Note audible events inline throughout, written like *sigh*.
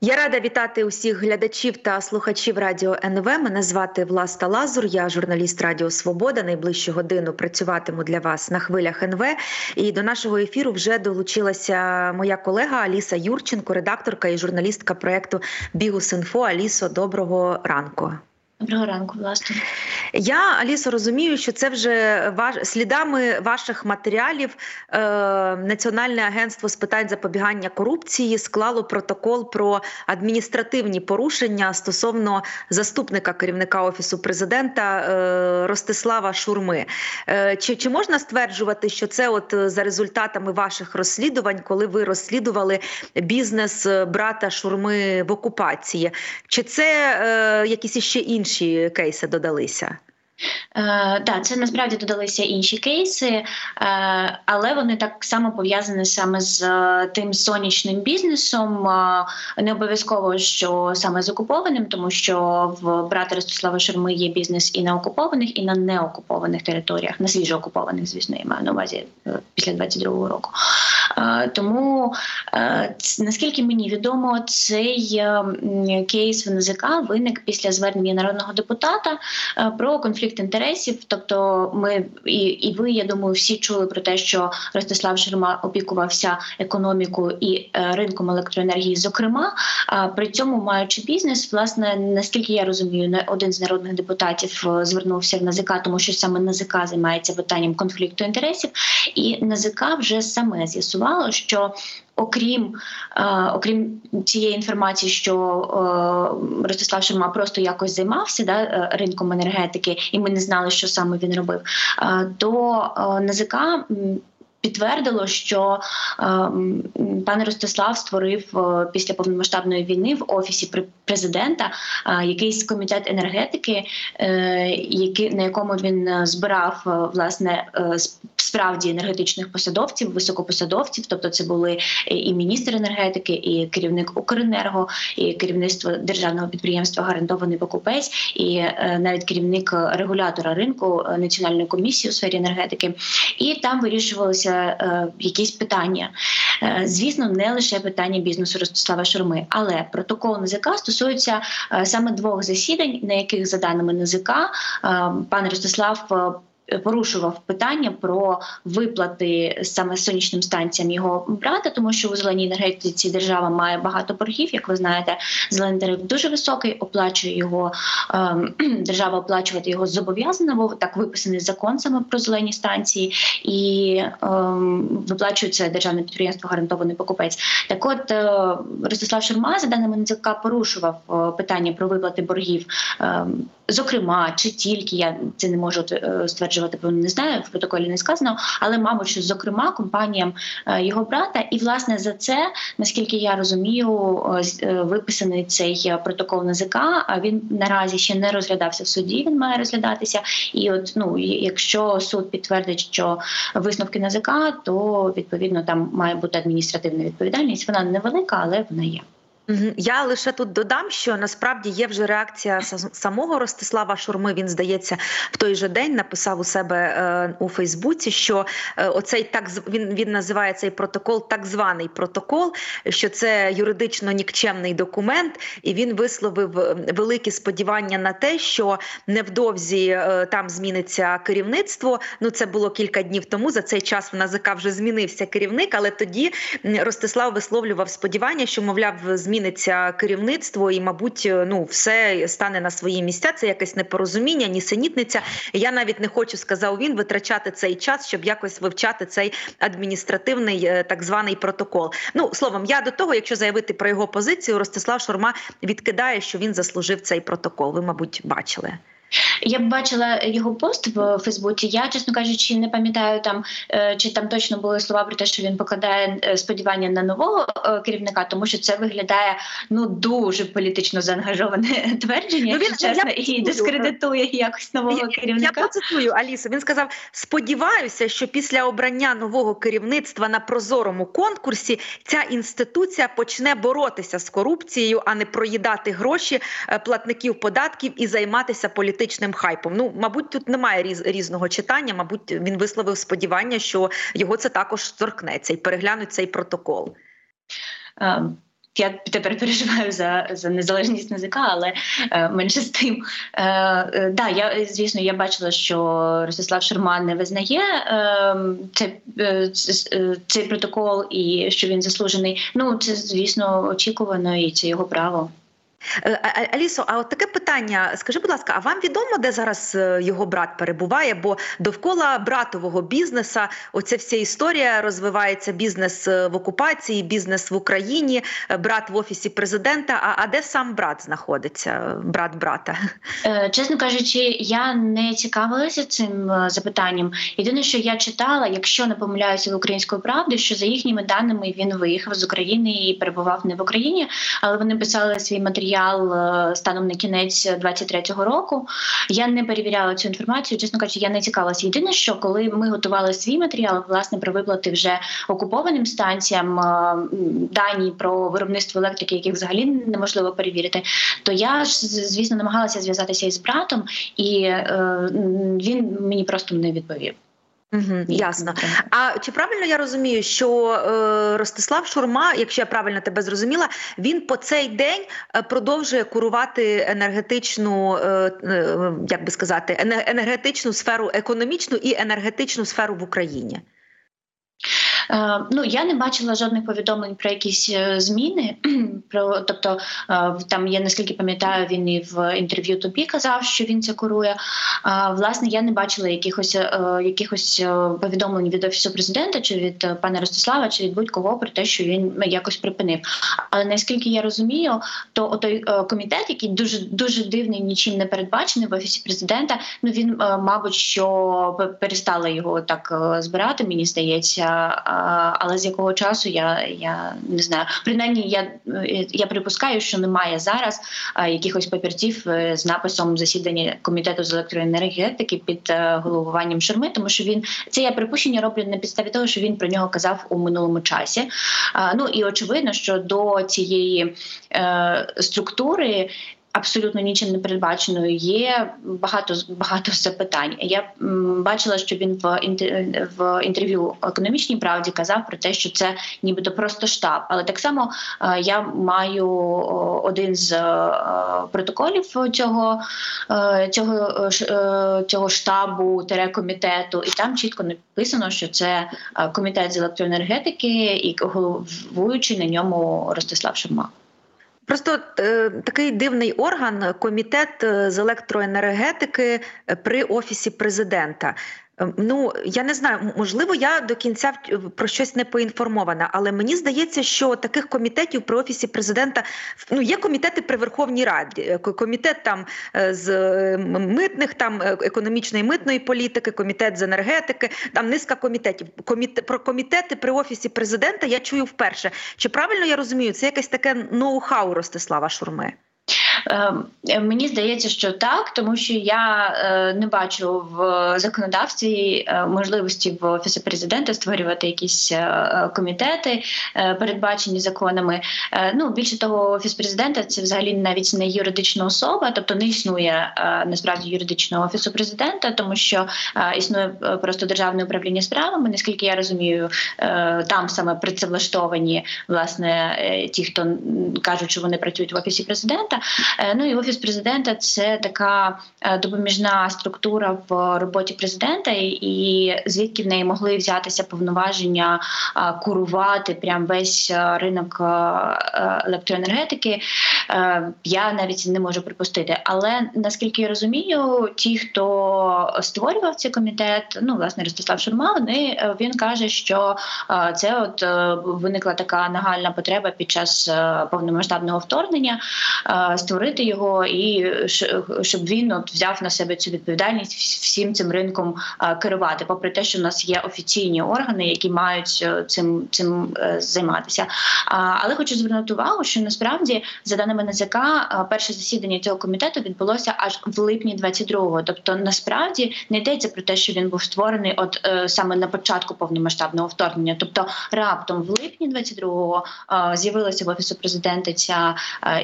Я рада вітати усіх глядачів та слухачів радіо НВ. Мене звати Власта Лазур. Я журналіст Радіо Свобода. Найближчу годину працюватиму для вас на хвилях НВ. І до нашого ефіру вже долучилася моя колега Аліса Юрченко, редакторка і журналістка проекту Бігус.Інфо. Алісо, доброго ранку. Доброго ранку, власне. Я Алісо розумію, що це вже ваш слідами ваших матеріалів. Е, Національне агентство з питань запобігання корупції склало протокол про адміністративні порушення стосовно заступника керівника офісу президента е, Ростислава Шурми. Е, Чи чи можна стверджувати, що це от за результатами ваших розслідувань, коли ви розслідували бізнес брата Шурми в окупації? Чи це е, якісь іще інші? Інші кейси додалися? Е, Так, це насправді додалися інші кейси, е, але вони так само пов'язані саме з е, тим сонячним бізнесом. Не обов'язково, що саме з окупованим, тому що в брата Ростислава Шурми є бізнес і на окупованих, і на неокупованих територіях, на свіжо окупованих, звісно, я маю на увазі після 22-го року. Тому наскільки мені відомо, цей кейс в НЗК виник після звернення народного депутата про конфлікт інтересів. Тобто, ми і і ви, я думаю, всі чули про те, що Ростислав Шерма опікувався економікою і е, ринком електроенергії. Зокрема, при цьому маючи бізнес, власне, наскільки я розумію, не один з народних депутатів е, звернувся в НАЗК, тому що саме НАЗК займається питанням конфлікту інтересів, і НАЗК вже саме з'ясувало, що Окрім е, окрім цієї інформації, що е, Ростислав Шерма просто якось займався да, е, ринком енергетики, і ми не знали, що саме він робив, е, то е, НАЗК підтвердило, що е, пан Ростислав створив е, після повномасштабної війни в офісі президента е, якийсь комітет енергетики, е, на якому він збирав власне справді енергетичних посадовців, високопосадовців. Тобто, це були і міністр енергетики, і керівник Укренерго, і керівництво державного підприємства Гарантований покупець, і навіть керівник регулятора ринку національної комісії у сфері енергетики, і там е, якісь питання. Е, звісно, не лише питання бізнесу Ростислава Шурми, але протокол НЗК стосується е, саме двох засідань, на яких за даними НЗК е, пан Ростислав е, порушував питання про виплати саме сонячним станціям його брата, тому що у зеленій енергетиці держава має багато боргів. Як ви знаєте, зелений тариф дуже високий, оплачує його ем, *clears throat* держава оплачувати його зобов'язана, бо так виписаний закон саме про зелені станції, і ем, виплачується державне підприємство гарантований покупець. Так, от е, Ростислав Шурма за даними НЦК порушував е, питання про виплати боргів. Е, Зокрема, чи тільки я це не можу е, стверджувати, бо не знаю, в протоколі не сказано, але мабуть, що зокрема компаніям е, його брата, і власне за це, наскільки я розумію, е, виписаний цей протокол НАЗК, А він наразі ще не розглядався в суді. Він має розглядатися. І от ну якщо суд підтвердить, що висновки НАЗК, то відповідно там має бути адміністративна відповідальність. Вона невелика, але вона є. Я лише тут додам, що насправді є вже реакція самого Ростислава Шурми. Він здається в той же день написав у себе е, у Фейсбуці, що е, оцей так він він називає цей протокол так званий протокол, що це юридично нікчемний документ, і він висловив е, великі сподівання на те, що невдовзі там зміниться керівництво. Ну це було кілька днів тому. За цей час в НАЗК вже змінився керівник, але тоді Ростислав висловлював сподівання, що мовляв змін зміниться керівництво, і, мабуть, е, ну все стане на свої місця. Це якесь непорозуміння, нісенітниця. Я навіть не хочу сказав він витрачати цей час, щоб якось вивчати цей адміністративний е, так званий протокол. Ну словом, я до того, якщо заявити про його позицію, Ростислав Шурма відкидає, що він заслужив цей протокол. Ви, мабуть, бачили. Я б бачила його пост в Фейсбуці. Я, чесно кажучи, не пам'ятаю там, е, чи там точно були слова про те, що він покладає е, сподівання на нового е, керівника, тому що це виглядає ну дуже політично заангажоване *laughs* твердження, ну, він, чесно, я і дискредитує якось нового я, керівника. Я процитую Алісу. Він сказав: сподіваюся, що після обрання нового керівництва на прозорому конкурсі ця інституція почне боротися з корупцією, а не проїдати гроші платників податків і займатися політичним політичним хайпом. Ну, мабуть, тут немає різ, різного читання. Мабуть, він висловив сподівання, що його це також торкнеться і переглянуть цей протокол. Um. я тепер переживаю за за незалежність НЗК, але е, менше з тим. Е, е, да, я звісно, я бачила, що Ростислав Шерман не визнає е, цей, цей протокол і що він заслужений. Ну це звісно очікувано, і це його право. Е, Алісо, а от таке питання: скажи, будь ласка, а вам відомо, де зараз е, його брат перебуває? Бо довкола братового бізнеса оця вся історія розвивається бізнес е, в окупації, бізнес в Україні, брат в офісі президента. А а де сам брат знаходиться? Брат брата? Чесно кажучи, я не цікавилася цим запитанням. Єдине, що я читала, якщо не помиляюся в української правди, що за їхніми даними він виїхав з України і перебував не в Україні, але вони писали свій матеріал матеріал е, станом на кінець 23-го року. Я не перевіряла цю інформацію. Чесно кажучи, я не цікавилася. Єдине, що коли ми готували свій матеріал, власне про виплати вже окупованим станціям е, дані про виробництво електрики, яких взагалі неможливо перевірити, то я ж звісно намагалася зв'язатися із братом, і е, він мені просто не відповів. Угу, Ясно. А чи правильно я розумію, що е, Ростислав Шурма, якщо я правильно тебе зрозуміла, він по цей день е, продовжує курувати енергетичну, е, е, як би сказати, енергетичну сферу, економічну і енергетичну сферу в Україні? Е, ну я не бачила жодних повідомлень про якісь е, зміни. *clears throat* Про тобто е, там я наскільки пам'ятаю, він і в інтерв'ю тобі казав, що він це курує. Власне, я не бачила якихось якихось повідомлень від офісу президента, чи від пана Ростислава, чи від будь-кого про те, що він якось припинив. Але наскільки я розумію, то той комітет, який дуже дуже дивний, нічим не передбачений в офісі президента. Ну він, мабуть, що перестали його так збирати. Мені здається але з якого часу я я не знаю. Принаймні, я я припускаю, що немає зараз якихось папірців е, з написом засідання комітету з електроенергетики під е, головуванням Шерми, тому що він це я припущення роблю на підставі того, що він про нього казав у минулому часі. Ну і очевидно, що до цієї е, структури абсолютно нічим не передбаченою. Є багато багато запитань. Я бачила, що він в в інтерв'ю економічній правді казав про те, що це нібито просто штаб. Але так само е, я маю один з е, протоколів цього е, цього цього штабу телекомітету, і там чітко написано, що це комітет з електроенергетики і головуючий на ньому Ростислав Шурма. Просто е, такий дивний орган комітет е, з електроенергетики е, при офісі президента. Ем, ну я не знаю, можливо, я до кінця про щось не поінформована, але мені здається, що таких комітетів при офісі президента ну є комітети при Верховній Раді, е, комітет там е, з митних, там е, економічної митної політики, комітет з енергетики, там низка комітетів. Коміт... про комітети при офісі президента я чую вперше. Чи правильно я розумію? Це якесь таке ноу-хау Ростислава Шурми? Ем, е, мені здається, що так, тому що я е, не бачу в законодавстві е, можливості в офісі президента створювати якісь комітети, передбачені законами. Ну більше того, офіс президента це взагалі навіть не юридична особа, тобто не існує насправді юридичного офісу президента, тому що існує просто державне управління справами. Наскільки я розумію, там саме працевлаштовані власне ті, хто кажуть, що вони працюють в офісі президента. Е, ну і офіс президента це така е, допоміжна структура в роботі президента, і звідки в неї могли взятися повноваження курувати прям весь е, ринок електроенергетики. Я навіть не можу припустити. Але наскільки я розумію, ті, хто створював цей комітет, ну власне Ростислав Шурма, вони він каже, що це от виникла така нагальна потреба під час повномасштабного вторгнення створити його, і щоб він от взяв на себе цю відповідальність всім цим ринком керувати, попри те, що в нас є офіційні органи, які мають е, цим цим е, займатися. Але хочу звернути увагу, що насправді за даними НЗК, перше засідання цього комітету відбулося аж в липні 22-го. Тобто, насправді не йдеться про те, що він був створений, от е, саме на початку повномасштабного вторгнення. Тобто, раптом в липні 22-го е, з'явилася в офісу президента ця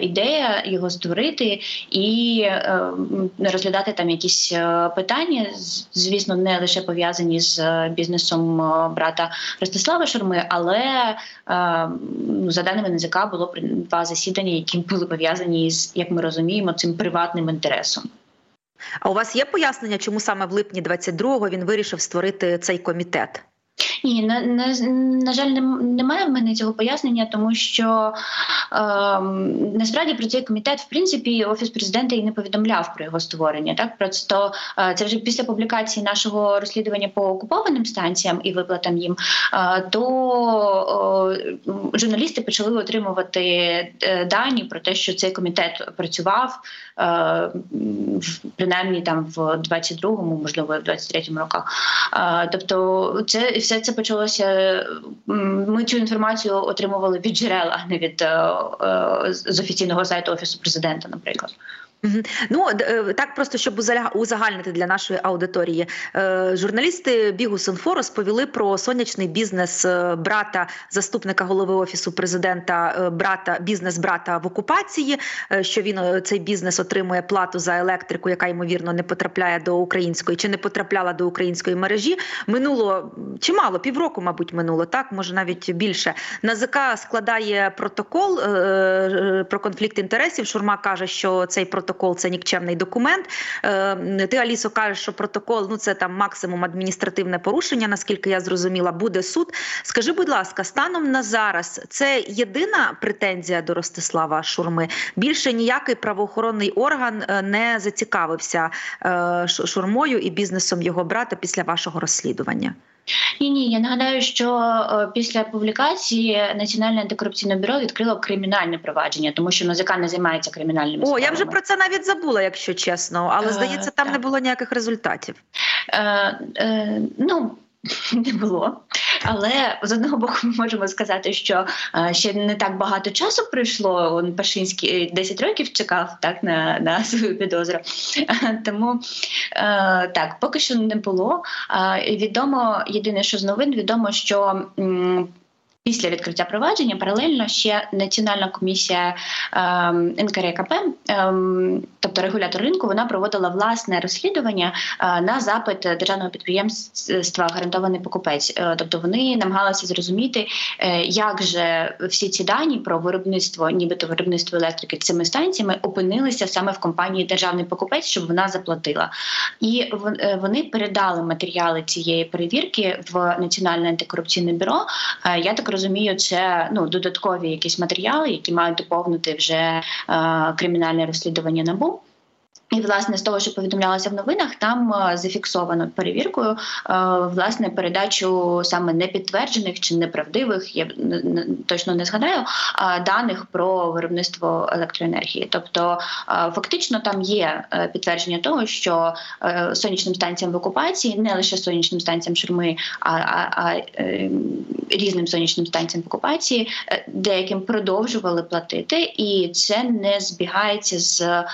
ідея його створити і е, розглядати там якісь е, питання, звісно, не лише пов'язані з бізнесом е, брата Ростислава Шурми, але е, за даними НЗК було два засідання, які були пов'язані з як ми розуміємо, цим приватним інтересом. А у вас є пояснення, чому саме в липні 22-го він вирішив створити цей комітет? Ні, на на, на жаль, немає в мене цього пояснення, тому що е, насправді про цей комітет, в принципі, офіс президента і не повідомляв про його створення. Так просто е, це вже після публікації нашого розслідування по окупованим станціям і виплатам їм, е, то е, журналісти почали отримувати е, дані про те, що цей комітет працював е, принаймні там в 22-му, можливо, в 23-му роках. Е, тобто, це все це почалося. Ми цю інформацію отримували від джерел, а не від е, е, з офіційного сайту офісу президента, наприклад. Ну е, так просто щоб узагальнити для нашої аудиторії. Е, журналісти бігу Синфо розповіли про сонячний бізнес е, брата заступника голови офісу президента, брата бізнес брата в окупації. Що він цей бізнес отримує плату за електрику, яка ймовірно не потрапляє до української чи не потрапляла до української мережі. Минуло чимало півроку, мабуть, минуло так, може навіть більше. НАЗК складає протокол про конфлікт інтересів. Шурма каже, що цей протокол протокол це нікчемний документ. Е, ти Алісо кажеш, що протокол ну це там максимум адміністративне порушення, наскільки я зрозуміла, буде суд. Скажи, будь ласка, станом на зараз це єдина претензія до Ростислава Шурми. Більше ніякий правоохоронний орган е, не зацікавився е, шурмою і бізнесом його брата після вашого розслідування. Ні, ні, я нагадаю, що е, після публікації Національне антикорупційне бюро відкрило кримінальне провадження, тому що НАЗК не займається кримінальними справами. О, я вже про це навіть забула, якщо чесно, але е, здається, там не було ніяких результатів. Е, е, Ну *laughs* не було. Але з одного боку, ми можемо сказати, що е, ще не так багато часу пройшло. Он Пашинський 10 років чекав так на на *laughs* свою підозру. Тому е, так, поки що не було. Відомо єдине, що з новин відомо, що Після відкриття провадження паралельно ще Національна комісія ем, НКРКП, ем, тобто регулятор ринку, вона проводила власне розслідування е, на запит державного підприємства гарантований покупець. Е, тобто вони намагалися зрозуміти, е, як же всі ці дані про виробництво, нібито виробництво електрики цими станціями опинилися саме в компанії Державний покупець, щоб вона заплатила. І вони передали матеріали цієї перевірки в Національне антикорупційне бюро. Я так розумію, це ну додаткові якісь матеріали, які мають доповнити вже е, кримінальне розслідування набу. І власне з того, що повідомлялося в новинах, там е, зафіксовано перевіркою е, власне передачу саме непідтверджених чи неправдивих, я точно не згадаю, даних про виробництво електроенергії. Тобто, фактично, там є е, підтвердження того, що сонячним станціям в окупації не лише сонячним станціям шурми, а, а, а різним сонячним станціям в окупації, деяким продовжували платити, і це не збігається з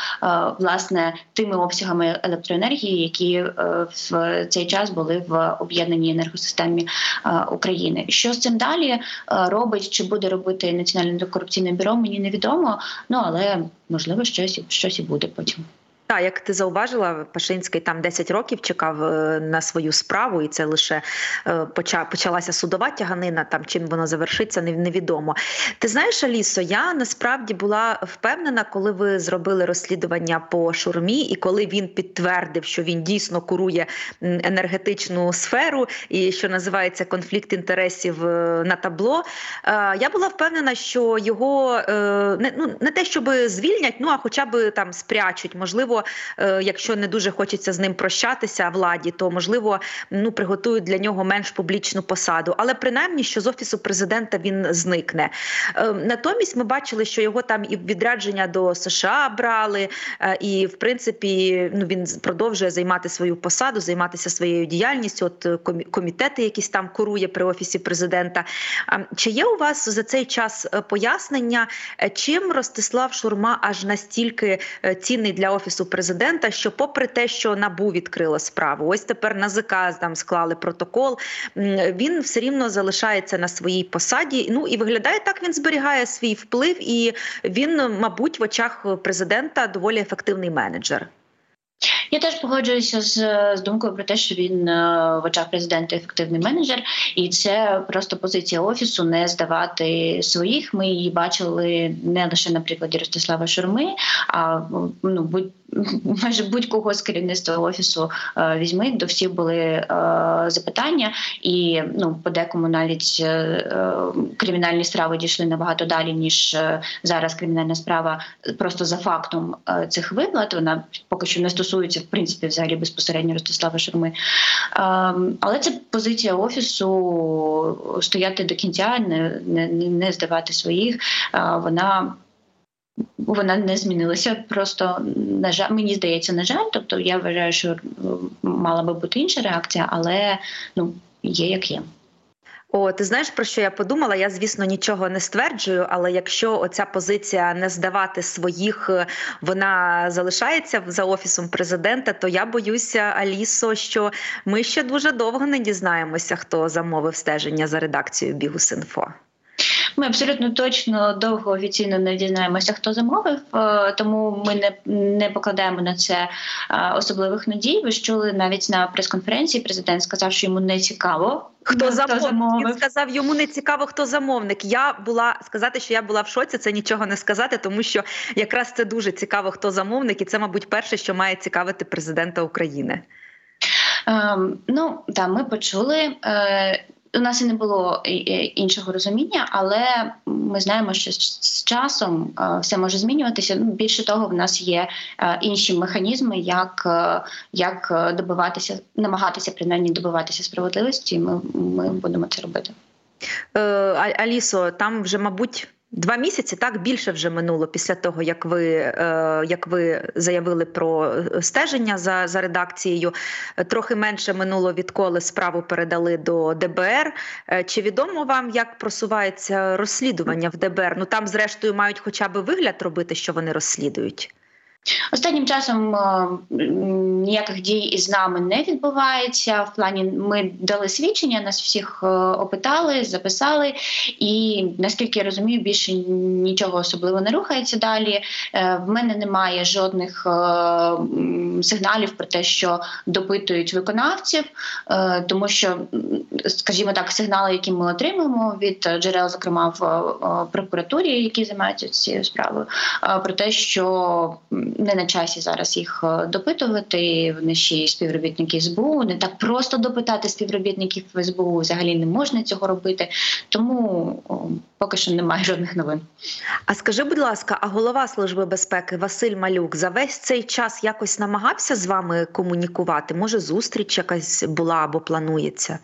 власне тими обсягами електроенергії, які е, в цей час були в об'єднаній енергосистемі е, України. Що з цим далі е, робить чи буде робити національне антикорупційне бюро? Мені невідомо. Ну але можливо щось щось і буде потім. Так, як ти зауважила, Пашинський там 10 років чекав е, на свою справу, і це лише е, почалася судова тяганина. Там чим воно завершиться, невідомо. Ти знаєш, Алісо, я насправді була впевнена, коли ви зробили розслідування по шурмі, і коли він підтвердив, що він дійсно курує енергетичну сферу і що називається конфлікт інтересів е, на табло. Я була впевнена, що його не ну не те, щоб звільнять, ну а хоча б там спрячуть, можливо е, якщо не дуже хочеться з ним прощатися владі, то можливо ну приготують для нього менш публічну посаду. Але принаймні, що з офісу президента він зникне. Е, натомість ми бачили, що його там і відрядження до США брали, і в принципі ну він продовжує займати свою посаду, займатися своєю діяльністю. От комітети, якісь там курує при офісі президента. Чи є у вас за цей час пояснення, чим Ростислав Шурма аж настільки е, цінний для офісу президента, що, попри те, що набу відкрила справу, ось тепер НАЗК там склали протокол. Він все рівно залишається на своїй посаді. Ну і виглядає так. Він зберігає свій вплив, і він, мабуть, в очах президента доволі ефективний менеджер. Я теж погоджуюся з з думкою про те, що він е, в очах президента ефективний менеджер, і це просто позиція офісу не здавати своїх. Ми її бачили не лише на прикладі Ростислава Шурми, а ну будь *laughs* майже будь-кого з керівництва офісу е, візьми, до всіх були е, запитання, і ну подекому навіть е, кримінальні справи дійшли набагато далі ніж зараз. Кримінальна справа просто за фактом цих виплат. Вона поки що не стосується в принципі взагалі безпосередньо Ростислава Шурми. Але це позиція офісу стояти до кінця, не не, не здавати своїх. Вона вона не змінилася. Просто на жаль, мені здається, на жаль. Тобто я вважаю, що мала би бути інша реакція, але ну є як є. О, ти знаєш про що я подумала? Я, звісно, нічого не стверджую, але якщо оця позиція не здавати своїх, вона залишається за офісом президента, то я боюся, Алісо, що ми ще дуже довго не дізнаємося, хто замовив стеження за редакцією Бігус.Інфо. Ми абсолютно точно довго офіційно не дізнаємося, хто замовив, е, тому ми не не покладаємо на це е, особливих надій. Ви чули навіть на прес-конференції. Президент сказав, що йому не цікаво. Хто, хто замовник? замовив. Він сказав, йому не цікаво, хто замовник. Я була сказати, що я була в шоці. Це нічого не сказати, тому що якраз це дуже цікаво, хто замовник, і це, мабуть, перше, що має цікавити президента України. Ем, ну так, ми почули. Е, у нас і не було іншого розуміння, але ми знаємо, що з часом е, все може змінюватися. Ну, більше того, в нас є е, інші механізми, як е, як добиватися, намагатися принаймні добиватися справедливості. Ми, Ми будемо це робити. Алісо, там вже мабуть. Два місяці так більше вже минуло після того, як ви е, як ви заявили про е, стеження за за редакцією. Трохи менше минуло відколи справу передали до ДБР. Е, чи відомо вам, як просувається розслідування в ДБР? Ну там, зрештою, мають хоча б вигляд робити, що вони розслідують. Останнім часом е, ніяких дій із нами не відбувається. В плані ми дали свідчення, нас всіх е, опитали, записали, і наскільки я розумію, більше нічого особливо не рухається далі. Е, в мене немає жодних сигналів про те, що допитують виконавців, тому що, скажімо так, сигнали, які ми отримуємо від джерел, зокрема в прокуратурі, які займаються цією справою, про те, що не на часі зараз їх е, допитувати. Вони ще й співробітники СБУ. Не так просто допитати співробітників СБУ. Взагалі не можна цього робити. Тому поки що немає жодних новин. А скажи, будь ласка, а голова служби безпеки Василь Малюк за весь цей час якось намагався з вами комунікувати? Може, зустріч якась була або планується?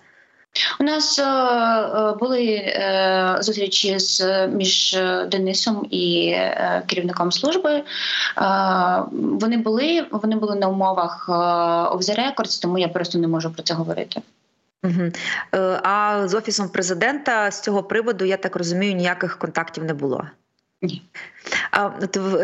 У нас е, е, були е, зустрічі з між Денисом і керівником служби. Вони були вони були на умовах of the records, тому я просто не можу про це говорити. Угу. А з офісом президента з цього приводу я так розумію, ніяких контактів не було. Ні.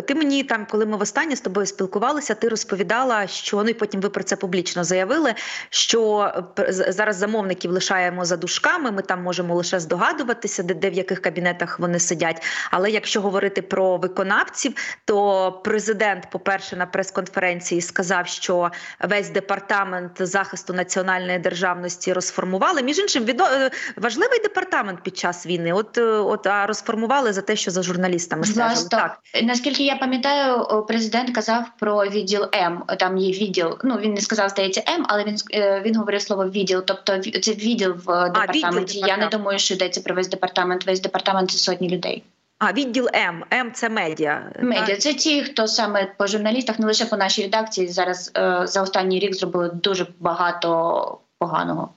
Ти мені там, коли ми востаннє з тобою спілкувалися, ти розповідала, що ну і потім ви про це публічно заявили. Що зараз замовників лишаємо за дужками, Ми там можемо лише здогадуватися, де, де в яких кабінетах вони сидять. Але якщо говорити про виконавців, то президент, по-перше, на прес-конференції сказав, що весь департамент захисту національної державності розформували. Між іншим, відо... Е, важливий департамент під час війни. От е, от а розформували за те, що за журналістами стежили. Так наскільки я пам'ятаю, президент казав про відділ М. Там є відділ. Ну він не сказав, здається, М, але він е, він говорив слово відділ. Тобто це відділ в департаменті. А, відділ, я не думаю, що йдеться про весь департамент. Весь департамент це сотні людей. А відділ М. М це медіа. Медіа це ті, хто саме по журналістах, не лише по нашій редакції. Зараз е, за останній рік зробили дуже багато поганого.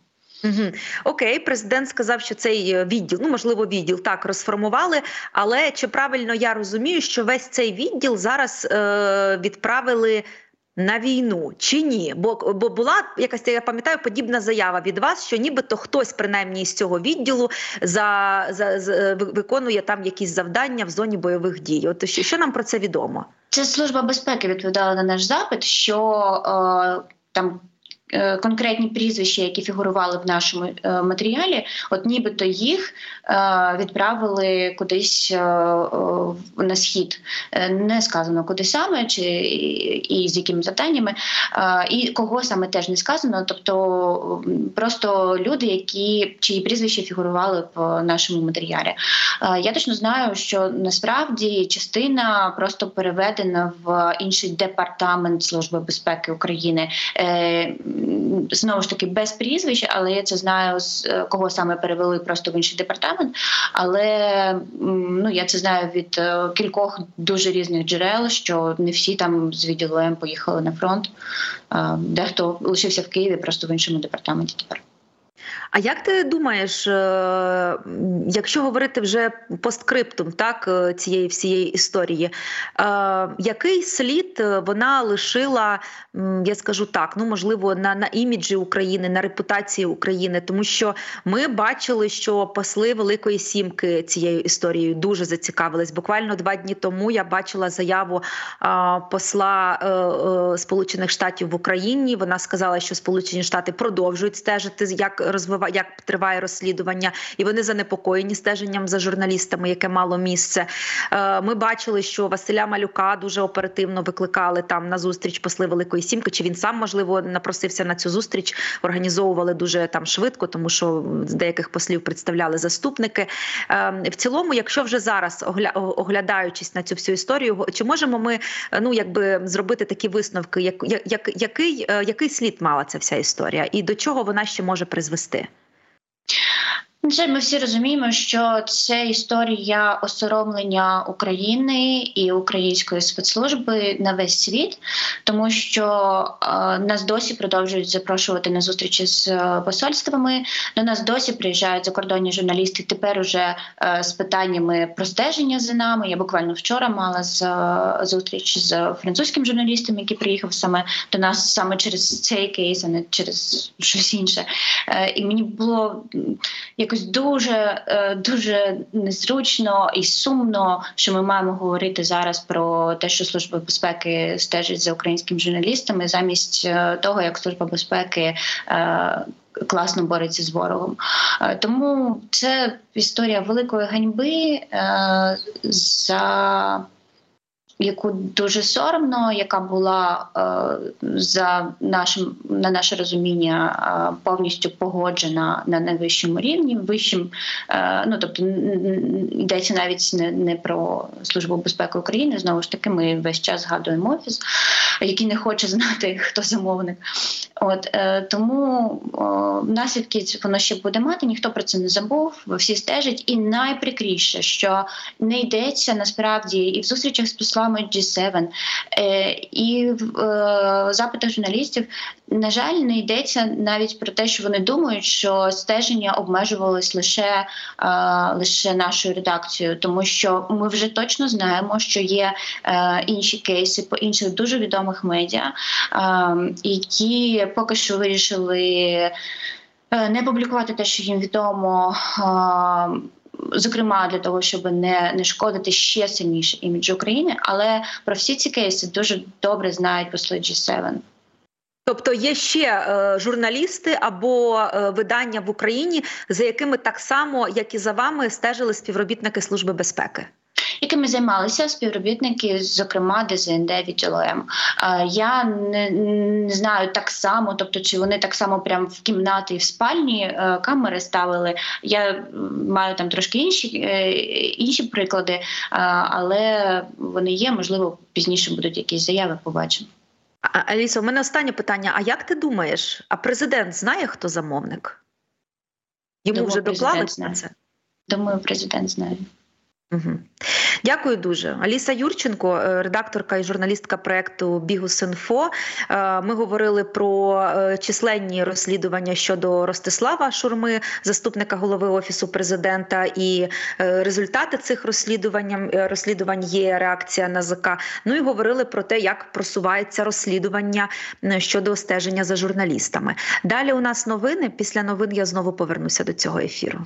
Угу. Окей, президент сказав, що цей е, відділ, ну можливо, відділ так розформували. Але чи правильно я розумію, що весь цей відділ зараз е, відправили на війну чи ні? Бо бо була якась я пам'ятаю подібна заява від вас, що нібито хтось, принаймні з цього відділу, за, за, за виконує там якісь завдання в зоні бойових дій. От що, що нам про це відомо? Це служба безпеки відповідала на наш запит, що е, там. Е, конкретні прізвища, які фігурували в нашому е, матеріалі, от нібито їх е, відправили кудись на схід. Не сказано куди саме, чи і з якими завданнями, і кого саме теж не сказано. Тобто просто люди, які чиї прізвища фігурували в нашому матеріалі. Я точно знаю, що насправді частина просто переведена в інший департамент Служби безпеки України знову ж таки без прізвищ, але я це знаю з е, кого саме перевели просто в інший департамент. Але ну я це знаю від е, кількох дуже різних джерел, що не всі там з відділу М поїхали на фронт. Дехто лишився в Києві просто в іншому департаменті тепер. А як ти думаєш, е, якщо говорити вже постскриптум так е, цієї всієї історії, е, який слід вона лишила, я скажу так, ну можливо, на на іміджі України, на репутації України, тому що ми бачили, що посли Великої Сімки цією історією дуже зацікавились. Буквально два дні тому я бачила заяву посла Сполучених Штатів в Україні. Вона сказала, що Сполучені Штати продовжують стежити, як розвиває як триває розслідування, і вони занепокоєні стеженням за журналістами, яке мало місце. Е, ми бачили, що Василя Малюка дуже оперативно викликали там на зустріч посли Великої Сімки. Чи він сам можливо напросився на цю зустріч? Організовували дуже там швидко, тому що з деяких послів представляли заступники. Е, в цілому, якщо вже зараз оглядаючись на цю всю історію, чи можемо ми ну якби зробити такі висновки, як, як, який, е, який слід мала ця вся історія, і до чого вона ще може призвести? Жаль, ми всі розуміємо, що це історія осоромлення України і української спецслужби на весь світ, тому що е, нас досі продовжують запрошувати на зустрічі з е, посольствами. До нас досі приїжджають закордонні журналісти. Тепер уже е, з питаннями про стеження за нами. Я буквально вчора мала з е, зустріч з французьким журналістом, який приїхав саме до нас саме через цей кейс, а не через щось інше. Е, і мені було якось якось дуже е, дуже незручно і сумно, що ми маємо говорити зараз про те, що служба безпеки стежить за українськими журналістами, замість е, того, як служба безпеки. Е, класно бореться з ворогом, тому це історія великої ганьби за яку дуже соромно, яка була е, за нашим на наше розуміння е, повністю погоджена на найвищому рівні, вищим, е, ну тобто йдеться навіть не, не про службу безпеки України. Знову ж таки, ми весь час згадуємо офіс, який не хоче знати, хто замовник. От тому наслідки воно ще буде мати. Ніхто про це не забув, всі стежать, і найприкріше, що не йдеться насправді і в зустрічах з послами G7, е, і в е, запитах журналістів на жаль не йдеться навіть про те, що вони думають, що стеження обмежувалось лише е, лише нашою редакцією, тому що ми вже точно знаємо, що є е, інші кейси по інших дуже відомих медіа, які поки що вирішили не публікувати те, що їм відомо. Зокрема, для того, щоб не не шкодити ще сильніше іміджу України, але про всі ці кейси дуже добре знають посли G7. Тобто є ще е, журналісти або е, видання в Україні, за якими так само, як і за вами, стежили співробітники служби безпеки якими займалися співробітники, зокрема ДЗНД відділу М. Я не, не знаю так само, тобто чи вони так само прям в кімнаті і в спальні е, камери ставили. Я маю там трошки інші е, інші приклади, але вони є. Можливо, пізніше будуть якісь заяви. Побачимо. Алісо, у мене останнє питання. А як ти думаєш, а президент знає, хто замовник? Йому Думаю, вже доклали на це? Думаю, президент знає. Дякую дуже. Аліса Юрченко, е, редакторка і журналістка проекту Бігус.Інфо. Е, ми говорили про е, численні розслідування щодо Ростислава Шурми, заступника голови офісу президента, і результати цих розслідувань розслідувань є реакція НАЗК. Ну і говорили про те, як просувається розслідування щодо стеження за журналістами. Далі у нас новини. Після новин я знову повернуся до цього ефіру.